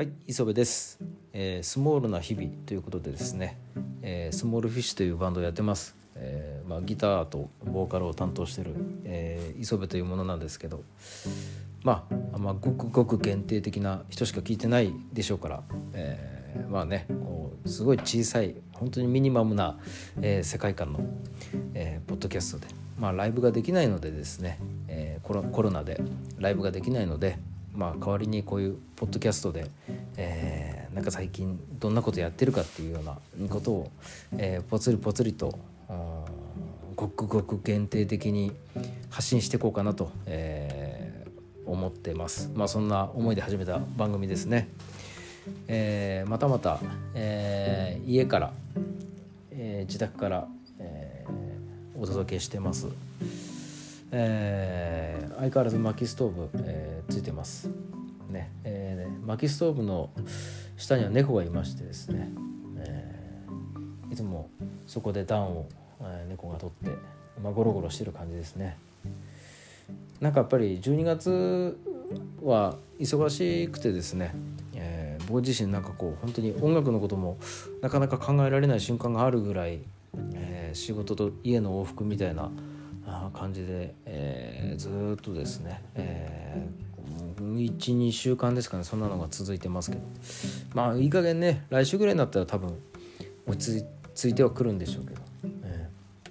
はい磯部です、えースモールな日々ということでですね、えースモールフィッシュというバンドをやってます、えーまあ、ギターとボーカルを担当してる、えー磯部というものなんですけどまあ、まあ、ごくごく限定的な人しか聞いてないでしょうから、えーまあねこうすごい小さい本当にミニマムな、えー世界観の、えーポッドキャストで、まあ、ライブができないのでですね、えーコロコロナでライブができないので、まあ、代わりにこういうポッドキャストで、えーなんか最近どんなことやってるかっていうようなことを、えーぽつりぽつりとごくごく限定的に発信していこうかなと、えー思ってます。まあ、そんな思いで始めた番組ですね。えーまたまた、えー家から、えー自宅から、えーお届けしてます。えー相変わらず薪ストーブ、えーいてます。ねえー薪ストーブの下には猫がいましてですね、えーいつもそこで暖を、えー猫が取って、まあ、ゴロゴロしてる感じですね。なんかやっぱり12月は忙しくてですね、えー僕自身なんかこう本当に音楽のこともなかなか考えられない瞬間があるぐらい、えー仕事と家の往復みたいな感じで、えーずっとですね、え12週間ですかね。そんなのが続いてますけど。まあいい加減ね来週ぐらいになったら多分落ち着いてはくるんでしょうけど。えー。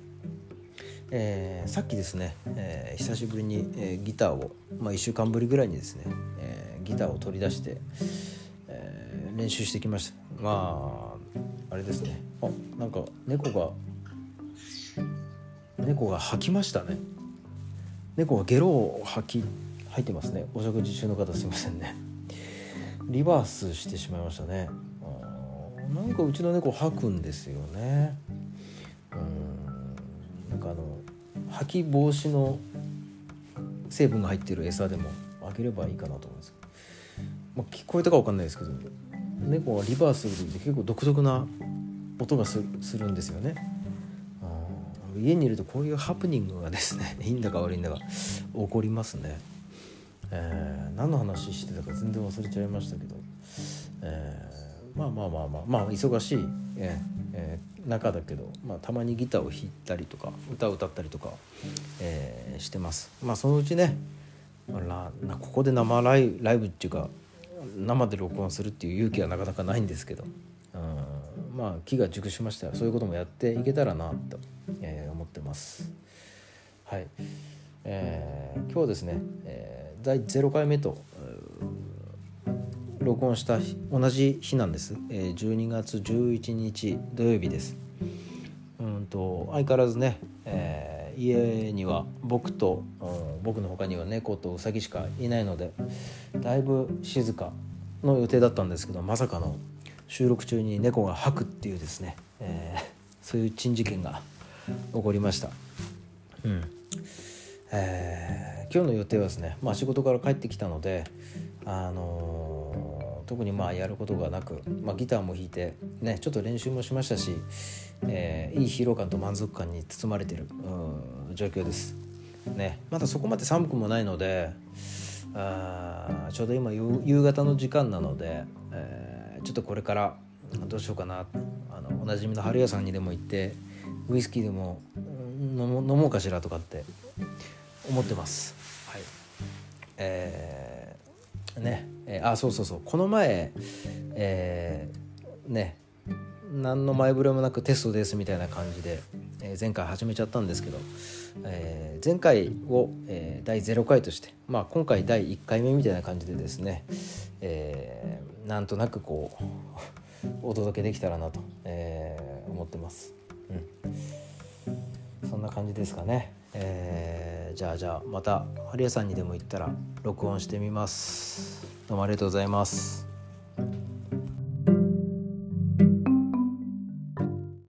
えーさっきですね、えー久しぶりに、えギターを、まあ、1週間ぶりぐらいにですね、えギターを取り出して、えー練習してきました。まああれですね。あなんか猫が猫が吐きましたね。猫がゲロを吐き吐いてますね。お食事中の方すいませんね。リバースしてしまいましたね。あーなんかうちの猫吐くんですよね。うん。なんかあの吐き防止の成分が入ってる餌でもあげればいいかなと思うんです。けど、まあ、聞こえたかわかんないですけど猫がリバースする時って結構独特な音がするんですよね。家にいるとこういうハプニングがですね いいんだか悪いんだか起こりますね、えー何の話してたか全然忘れちゃいましたけど、えーまあまあまあまあまあ忙しい、ええー中だけど、まあ、たまにギターを弾いたりとか歌を歌ったりとか、えしてます。まあそのうちねここで生ライライブっていうか生で録音するっていう勇気はなかなかないんですけど、うん、まあ気が熟しましたらそういうこともやっていけたらなと、思ってます。はい、えー今日ですね、えー第0回目と録音した日同じ日なんです、えー12月11日土曜日です。うんと相変わらずね、えー家には僕と、うん僕の他には猫とウサギしかいないのでだいぶ静かの予定だったんですけどまさかの収録中に猫が吐くっていうですね、えーそういう珍事件が起こりました。うん。えー今日の予定はですね、まあ、仕事から帰ってきたので、あのー特にまあやることがなく、まあ、ギターも弾いて、ね、ちょっと練習もしましたし、えーいい疲労感と満足感に包まれてる、うん状況です。ね、まだそこまで寒くもないのであちょうど今夕方の時間なので、えーちょっとこれからどうしようかなあのおなじみの春屋さんにでも行ってウイスキーでも飲もうかしらとかって思ってます。はいえーねえーあそうそうそうこの前、えーね何の前触れもなくテストですみたいな感じで、えー前回始めちゃったんですけど、えー前回を、えー第0回として、まあ、今回第1回目みたいな感じでですね、えーなんとなくこうお届けできたらなと、えー思ってます。うんそんな感じですかね。えーじゃあじゃあまた春屋さんにでも行ったら録音してみます。どうもありがとうございます。